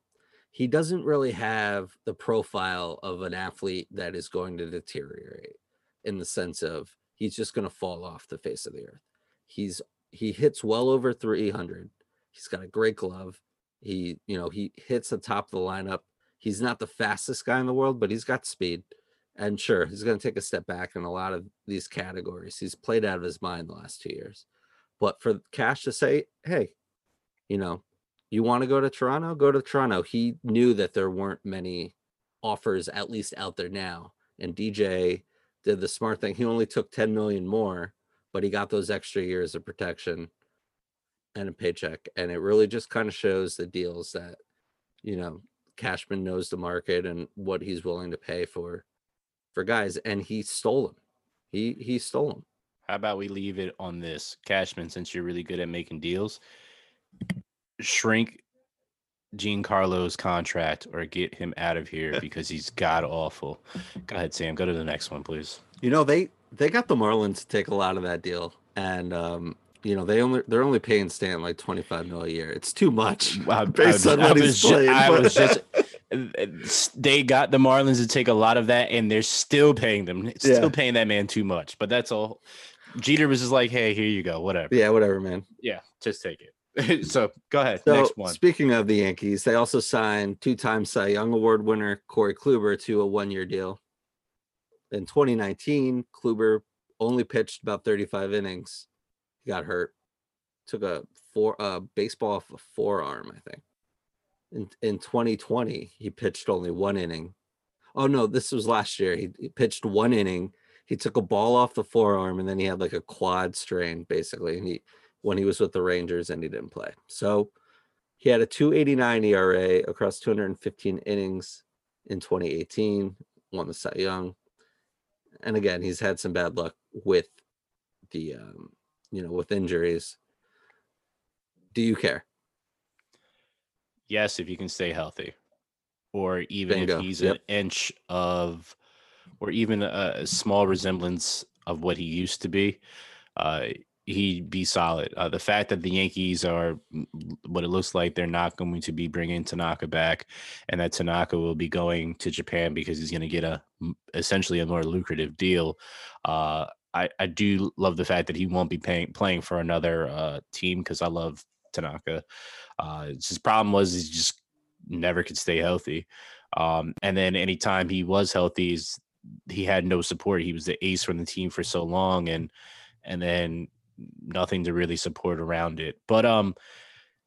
he doesn't really have the profile of an athlete that is going to deteriorate in the sense of he's just going to fall off the face of the earth. He's he hits well over 300. He's got a great glove. He, you know, he hits the top of the lineup. He's not the fastest guy in the world, but he's got speed. And sure, he's going to take a step back in a lot of these categories. He's played out of his mind the last two years. But for Cash to say, hey, you know, you want to go to Toronto? Go to Toronto. He knew that there weren't many offers, at least out there now. And DJ did the smart thing. He only took 10 million more, but he got those extra years of protection and a paycheck. And it really just kind of shows the deals that, you know, Cashman knows the market and what he's willing to pay for for guys. And he stole them. He he stole them. How about we leave it on this? Cashman, since you're really good at making deals, shrink Giancarlo's contract or get him out of here *laughs* because he's god awful. Go ahead, Sam. Go to the next one, please. You know they they got the Marlins to take a lot of that deal, and um, you know they only they're only paying Stan like twenty five mil a year. It's too much *laughs* I, *laughs* based I, on I what he's playing. I was just they got the Marlins to take a lot of that, and they're still paying them, still yeah. paying that man too much. But that's all. Jeter was just like, "Hey, here you go, whatever." Yeah, whatever, man. Yeah, just take it. *laughs* so go ahead. So, Next one. Speaking of the Yankees, they also signed two-time Cy Young Award winner Corey Kluber to a one-year deal. In 2019, Kluber only pitched about 35 innings. He got hurt. Took a four uh baseball off a forearm, I think. In in 2020, he pitched only one inning. Oh no, this was last year. He, he pitched one inning. He took a ball off the forearm and then he had like a quad strain basically. And he when he was with the Rangers and he didn't play. So he had a 289 ERA across 215 innings in 2018, won the Cy Young. And again, he's had some bad luck with the, um, you know, with injuries. Do you care? Yes, if you can stay healthy, or even Bingo. if he's yep. an inch of, or even a small resemblance of what he used to be. Uh, he'd be solid. Uh, the fact that the Yankees are what it looks like they're not going to be bringing Tanaka back, and that Tanaka will be going to Japan because he's going to get a essentially a more lucrative deal. Uh, I I do love the fact that he won't be paying playing for another uh, team because I love Tanaka. Uh, his problem was he just never could stay healthy. Um, and then anytime he was healthy, he had no support. He was the ace from the team for so long, and and then nothing to really support around it. But um,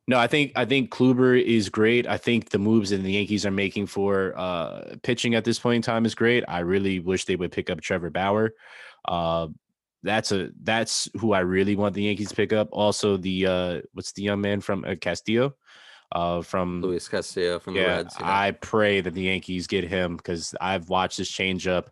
no, I think I think Kluber is great. I think the moves that the Yankees are making for uh, pitching at this point in time is great. I really wish they would pick up Trevor Bauer. Uh, that's a that's who I really want the Yankees to pick up. Also, the uh, what's the young man from uh, Castillo? Uh, from Luis Castillo from yeah, the Reds. Yeah. I pray that the Yankees get him because I've watched this change up,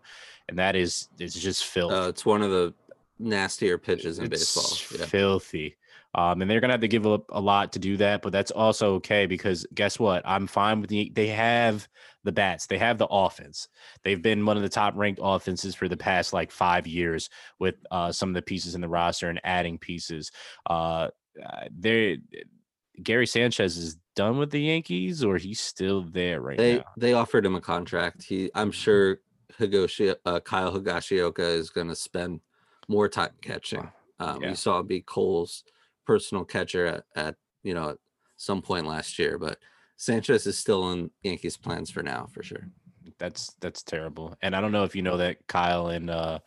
and that is it's just filth. Uh, it's one of the nastier pitches in it's baseball. Yeah. Filthy. Um, and they're gonna have to give up a lot to do that, but that's also okay because guess what? I'm fine with the. They have the bats. They have the offense. They've been one of the top ranked offenses for the past like five years with uh, some of the pieces in the roster and adding pieces. Uh, they're Gary Sanchez is done with the Yankees, or he's still there right they, now. They offered him a contract. He, I'm sure Higoshi, uh, Kyle Higashioka is going to spend more time catching. Um, yeah. You saw be Cole's personal catcher at, at you know at some point last year, but Sanchez is still in Yankees plans for now for sure. That's that's terrible. And I don't know if you know that Kyle and uh,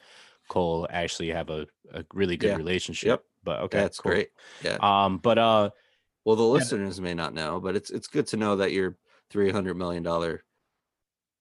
Cole actually have a, a really good yeah. relationship. Yep. But okay, that's cool. great. Yeah. Um, but uh, well, the listeners yeah. may not know, but it's it's good to know that your three hundred million dollar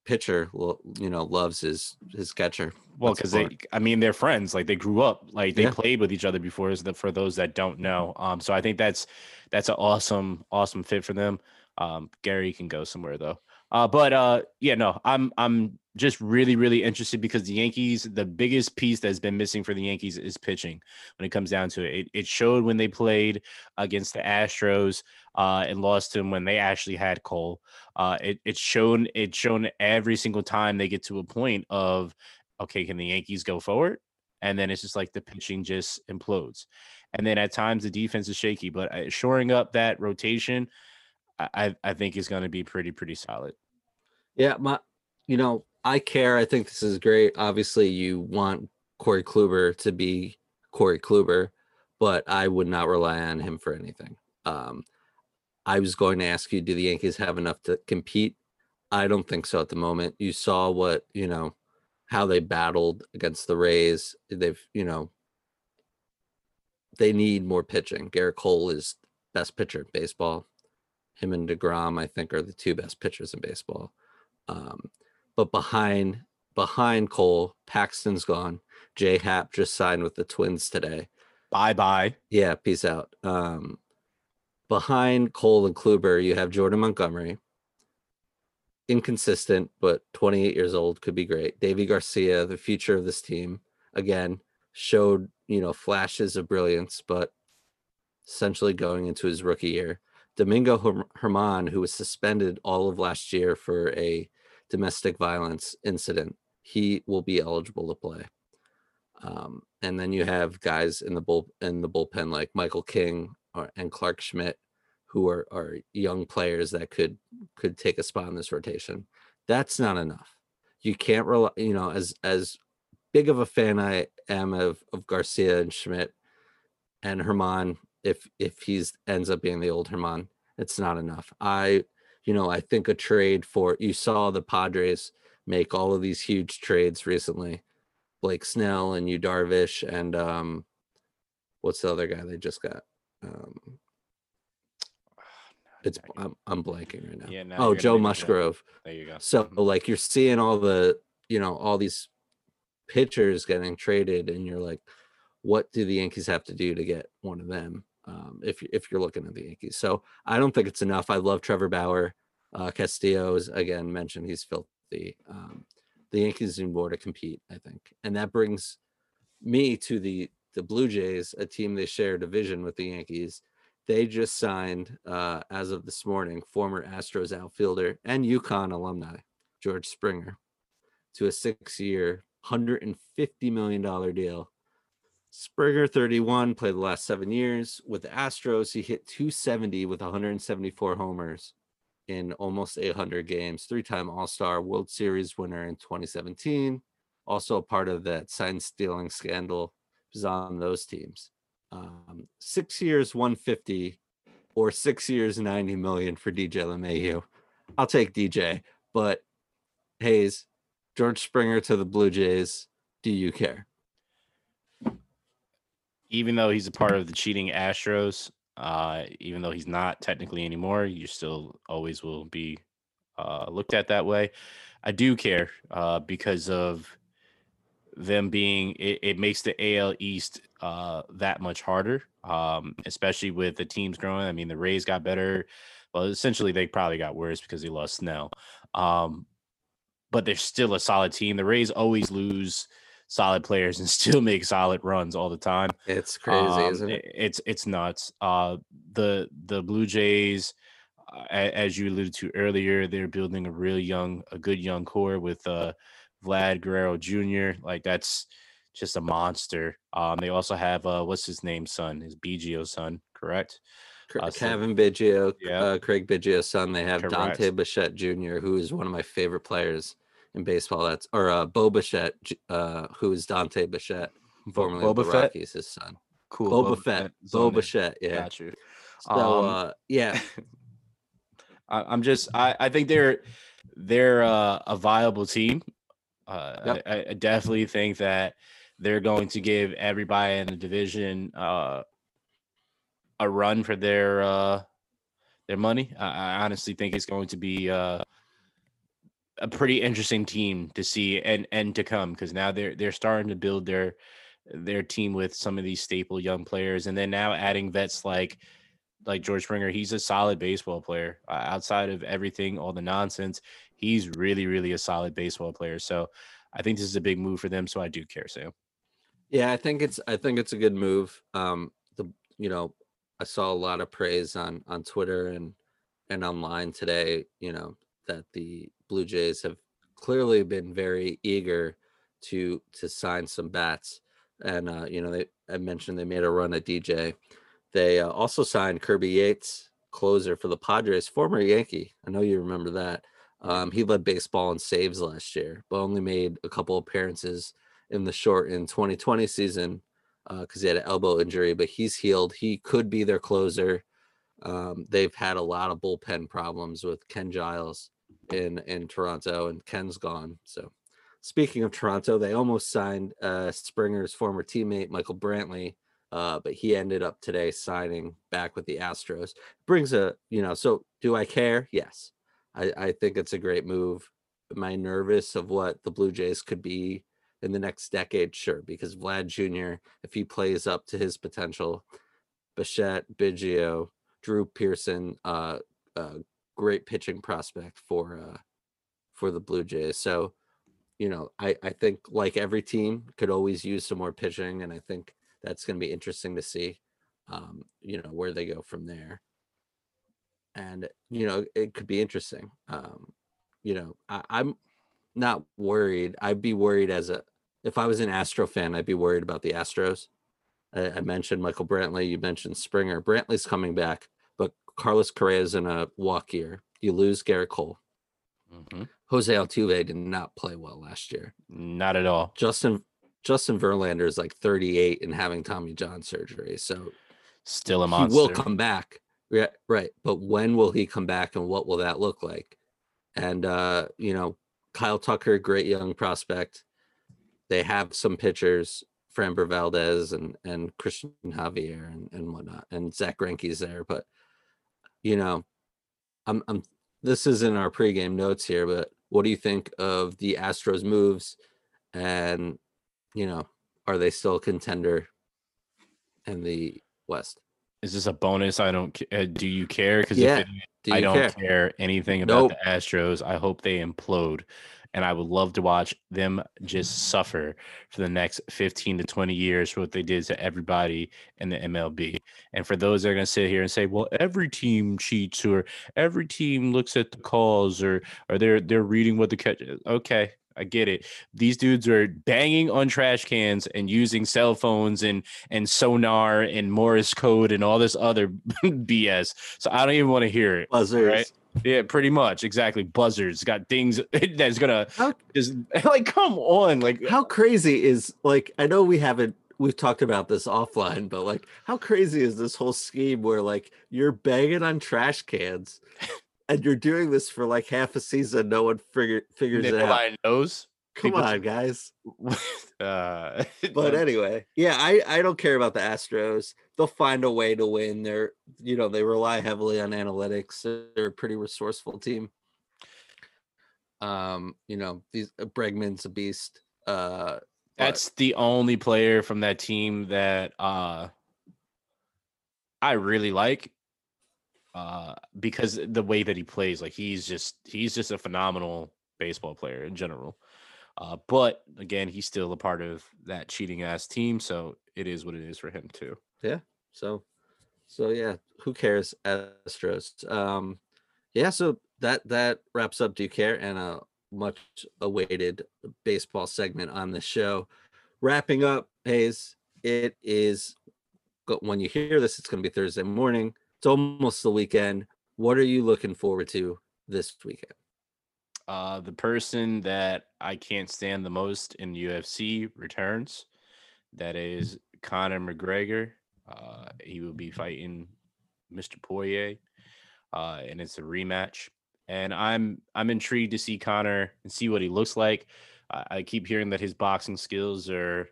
pitcher will you know loves his his catcher. Well because they i mean they're friends like they grew up like they yeah. played with each other before is the, for those that don't know um so i think that's that's an awesome awesome fit for them. Um gary can go somewhere though uh but uh yeah no i'm i'm just really really interested because the yankees the biggest piece that's been missing for the yankees is pitching when it comes down to it it, it showed when they played against the astros uh, and lost to him when they actually had Cole. Uh, it, it's shown it's shown every single time they get to a point of okay, can the Yankees go forward? And then it's just like the pitching just implodes. And then at times the defense is shaky, but uh, shoring up that rotation, I I think is going to be pretty pretty solid. Yeah, my you know I care. I think this is great. Obviously, you want Corey Kluber to be Corey Kluber, but I would not rely on him for anything. Um, I was going to ask you, do the Yankees have enough to compete? I don't think so at the moment. You saw what, you know, how they battled against the Rays. They've, you know, they need more pitching. Gerrit Cole is best pitcher in baseball. Him and DeGrom, I think, are the two best pitchers in baseball. Um, but behind behind Cole, Paxton's gone. J Happ just signed with the Twins today. Bye bye. Yeah, peace out. Um, behind Cole and Kluber, you have Jordan Montgomery. Inconsistent, but 28 years old could be great. Deivi Garcia, the future of this team, again showed you know flashes of brilliance, but essentially going into his rookie year. Domingo Germán, who was suspended all of last year for a domestic violence incident, he will be eligible to play. Um, and then you have guys in the bull in the bullpen like Michael King, or, and Clarke Schmidt, who are, are young players that could could take a spot in this rotation. That's not enough. You can't rely, you know, as as big of a fan I am of of Garcia and Schmidt and Germán, if if he's ends up being the old Germán, it's not enough. I, you know, I think a trade for you saw the Padres make all of these huge trades recently. Blake Snell and Yu Darvish and um what's the other guy they just got? Um, *sighs* it's I'm, I'm blanking right now. Yeah. Now oh, Joe Musgrove. There you go. So like you're seeing all the you know all these pitchers getting traded, and you're like, what do the Yankees have to do to get one of them? Um, if if you're looking at the Yankees, so I don't think it's enough. I love Trevor Bauer. Uh, Castillo's again mentioned he's filthy. Um, the Yankees need more to compete, I think, and that brings me to the the Blue Jays, a team they share division with the Yankees. They just signed, uh, as of this morning, former Astros outfielder and UConn alumni George Springer to a six-year, $150 million deal. Springer, 31, played the last seven years with the Astros. He hit 270 with 174 homers in almost 800 games. Three-time All-Star, World Series winner in 2017. Also a part of that sign stealing scandal was on those teams. Um, six years, 150, or six years, 90 million for DJ LeMahieu. I'll take DJ, but Hayes, George Springer to the Blue Jays. Do you care? Even though he's a part of the cheating Astros, uh, even though he's not technically anymore, you still always will be uh, looked at that way. I do care uh, because of them being it, it makes the AL East uh, that much harder, um, especially with the teams growing. I mean, the Rays got better. Well, essentially, they probably got worse because they lost Snell. Um, but they're still a solid team. The Rays always lose solid players and *laughs* still make solid runs all the time. It's crazy, Um, isn't it? It's it's nuts. Uh, the the Blue Jays, uh, as you alluded to earlier, they're building a real young, a good young core with uh, Vlad Guerrero Jr. Like that's just a monster. Um, they also have uh, what's his name, son, his Biggio son, correct? Uh, Kevin Biggio, Yeah. uh, Craig Biggio's son. They have Correct. Dante Bichette Jr., who is one of my favorite players in baseball. That's or uh, Bo Bichette, uh, who is Dante Bichette, formerly of the Boba Fett. Rockies, his son. Cool. Boba, Fett, is Bo on. Bichette, yeah. Got you. So Um, uh, yeah, *laughs* I, I'm just I, I think they're they're uh, a viable team. Uh, Yep. I, I definitely think that they're going to give everybody in the division uh, a run for their uh, their money. I, I honestly think it's going to be uh, a pretty interesting team to see and and to come because now they're they're starting to build their their team with some of these staple young players, and then now adding vets like like George Springer, he's a solid baseball player. Uh, outside of everything, all the nonsense, he's really, really a solid baseball player. So I think this is a big move for them. So I do care, Sam. yeah. I think it's I think it's a good move. Um, the you know, I saw a lot of praise on on Twitter and and online today. You know that the Blue Jays have clearly been very eager to to sign some bats, and uh, you know they I mentioned they made a run at DJ. They uh, also signed Kirby Yates, closer for the Padres, former Yankee. I know you remember that. Um, he led baseball in saves last year, but only made a couple appearances in the short in 2020 season because he had an elbow injury. But he's healed. He could be their closer. Um, they've had a lot of bullpen problems with Ken Giles in in Toronto, and Ken's gone. So, speaking of Toronto, they almost signed uh, Springer's former teammate Michael Brantley, uh, but he ended up today signing back with the Astros. Brings a you know. So, do I care? Yes, I, I think it's a great move. Am I nervous of what the Blue Jays could be in the next decade? Sure, because Vlad Jr. if he plays up to his potential, Bichette, Biggio, Drew Pearson, uh, uh, great pitching prospect for uh, for the Blue Jays. So, you know, I I think like every team could always use some more pitching, and I think that's going to be interesting to see. Um, you know where they go from there, and you know it could be interesting. Um, you know, I, I'm not worried. I'd be worried as a if I was an Astro fan, I'd be worried about the Astros. I, I mentioned Michael Brantley. You mentioned Springer. Brantley's coming back, Carlos Correa's in a walk year. You lose Gerrit Cole. Mhm. Jose Altuve did not play well last year. Not at all. Justin Justin Verlander is like 38 and having Tommy John surgery, so Still a monster. he will come back. Yeah, right. But when will he come back, and what will that look like? And uh, you know, Kyle Tucker, great young prospect. They have some pitchers, Framber Valdez and and Cristian Javier and and whatnot, and Zack Greinke's there. But you know, I'm I'm. This isn't our pregame notes here, but what do you think of the Astros moves? And you know, are they still a contender in the West? Is this a bonus? I don't. Uh, do you care? Because Yeah. Do I don't care? care, anything about Nope. the Astros. I hope they implode, and I would love to watch them just mm-hmm. suffer for the next fifteen to twenty years for what they did to everybody in the MLB. And for those that are going to sit here and say, "Well, every team cheats," or "Every team looks at the calls," or or they're they're reading what the catch. Okay, I get it. These dudes are banging on trash cans and using cell phones and and sonar and Morse code and all this other *laughs* BS. So I don't even want to hear it. Buzzers. Right. Yeah, pretty much. Exactly. Buzzards got things *laughs* that's gonna How just *laughs* like come on. Like uh how crazy is like I know we haven't we've talked about this offline, but like how crazy is this whole scheme where like you're banging on trash cans and you're doing this for like half a season, no one figure figures it out. nobody knows. Come people- on, guys. *laughs* uh, *laughs* But anyway, yeah, I I don't care about the Astros. They'll find a way to win. They're you know they rely heavily on analytics. They're a pretty resourceful team. Um, you know these uh, Bregman's a beast. Uh, but- That's the only player from that team that uh I really like. Uh because the way that he plays, like he's just he's just a phenomenal baseball player in general. Uh, but again, he's still a part of that cheating ass team, so it is what it is for him too. Yeah. So, so yeah, who cares, Astros? Um, yeah. So that that wraps up. Do you care? And a much awaited baseball segment on the show. Wrapping up, Hayes. It is when you hear this, it's going to be Thursday morning. It's almost the weekend. What are you looking forward to this weekend? Uh, the person that I can't stand the most in UFC returns. That is Conor McGregor. Uh, he will be fighting Mr. Poirier, uh, and it's a rematch. And I'm I'm intrigued to see Conor and see what he looks like. I, I keep hearing that his boxing skills are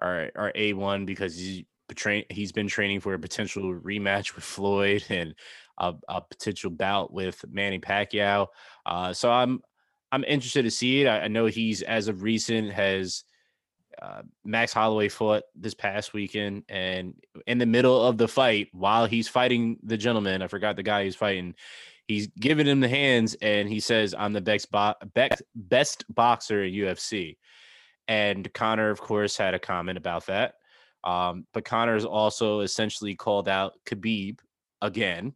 are are a one because he's train he's been training for a potential rematch with Floyd and a, a potential bout with Manny Pacquiao. Uh, so I'm I'm interested to see it. I, I, know he's as of recent has uh, Max Holloway fought this past weekend, and in the middle of the fight, while he's fighting the gentleman, I forgot the guy he's fighting. He's giving him the hands, and he says, "I'm the best bo- best best boxer in UFC." And Conor, of course, had a comment about that. Um, but Conor's also essentially called out Khabib again,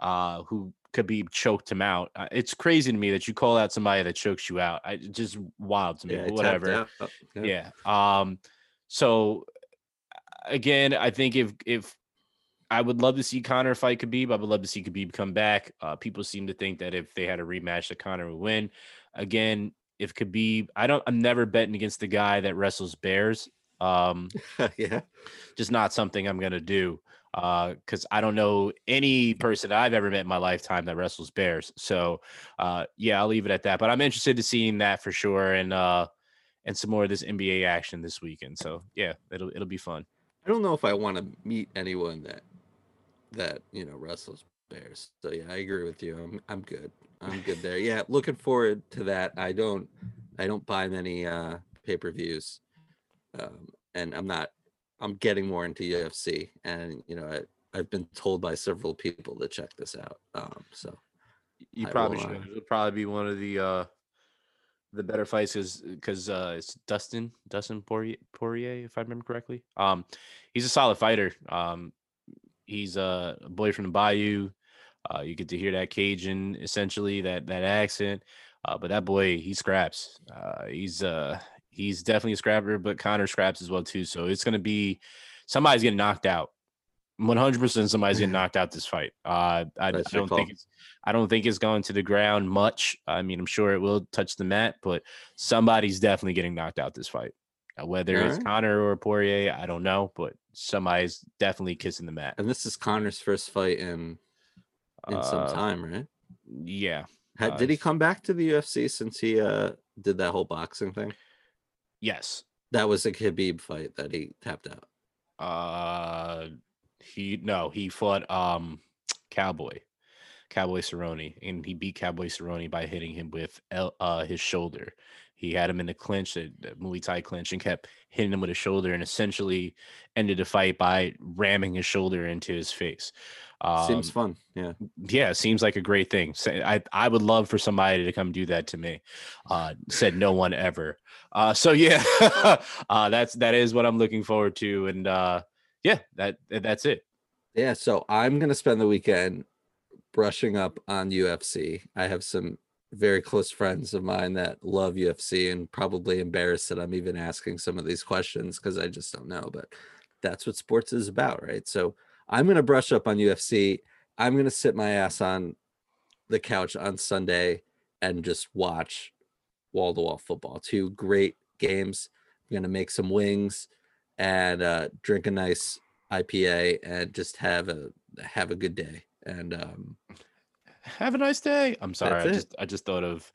uh, who Khabib choked him out. Uh, it's crazy to me that you call out somebody that chokes you out. I just wild to me. Yeah, whatever. Yeah. yeah. Um. So again, I think if if I would love to see Conor fight Khabib, I would love to see Khabib come back. Uh, people seem to think that if they had a rematch, that Conor would win. Again, if Khabib, I don't, I'm never betting against the guy that wrestles bears. Um, *laughs* yeah, just not something I'm gonna do Uh because uh, I don't know any person I've ever met in my lifetime that wrestles bears. So uh, yeah, I'll leave it at that. But I'm interested to seeing that for sure, and uh, and some more of this NBA action this weekend. So yeah, it'll it'll be fun. I don't know if I want to meet anyone that that you know wrestles bears. So yeah, I agree with you. I'm I'm good. I'm good *laughs* there. Yeah, looking forward to that. I don't I don't buy many uh pay per views, um, and I'm not I'm getting more into UFC, and you know, I, I've been told by several people to check this out. Um, so you probably will, should. Uh, It'll probably be one of the uh the better fights is because uh it's Dustin Dustin Poirier, Poirier if I remember correctly. Um, he's a solid fighter. Um, he's a boy from the Bayou. Uh, you get to hear that Cajun, essentially that that accent. Uh, but that boy, he scraps. Uh, he's uh He's definitely a scrapper, but Conor scraps as well too. So it's going to be somebody's getting knocked out. 100% somebody's getting *laughs* knocked out this fight. Uh, I, I don't think it's I don't think it's going to the ground much. I mean, I'm sure it will touch the mat, but somebody's definitely getting knocked out this fight. Uh, whether All it's right. Conor or Poirier, I don't know, but somebody's definitely kissing the mat. And this is Conor's first fight in in uh, some time, right? Yeah. Had, uh, did he come back to the UFC since he uh did that whole boxing thing? Yes. That was a Khabib fight that he tapped out. Uh he no, he fought um *tsk* Cowboy. Cowboy Cerrone, and he beat Cowboy Cerrone by hitting him with uh, his shoulder. He had him in the clinch, the, the Muay Thai clinch, and kept hitting him with his shoulder, and essentially ended the fight by ramming his shoulder into his face. Um, seems fun. Yeah. Yeah. Seems like a great thing. I, I would love for somebody to come do that to me. Uh, said no one ever. Uh, so yeah, *laughs* uh, that's, that is what I'm looking forward to. And uh, yeah, that, that's it. Yeah. So I'm going to spend the weekend brushing up on UFC. I have some very close friends of mine that love UFC and probably embarrassed that I'm even asking some of these questions because I just don't know. But that's what sports is about, right? So I'm going to brush up on UFC. I'm going to sit my ass on the couch on Sunday and just watch wall to wall football. Two great games. I'm going to make some wings and uh, drink a nice IPA and just have a have a good day. And um, have a nice day. I'm sorry. I just I just thought of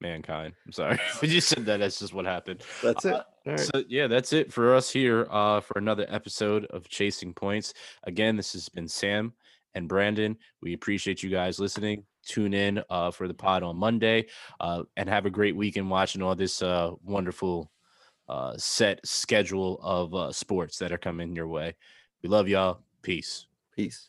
mankind. I'm sorry. *laughs* you said that, that's just what happened. That's it. Uh, so yeah, that's it for us here uh, for another episode of Chasing Points. Again, this has been Sam and Brandon. We appreciate you guys listening. Tune in uh, for the pod on Monday uh, and have a great weekend watching all this uh, wonderful uh, set schedule of uh, sports that are coming your way. We love y'all. Peace. Peace.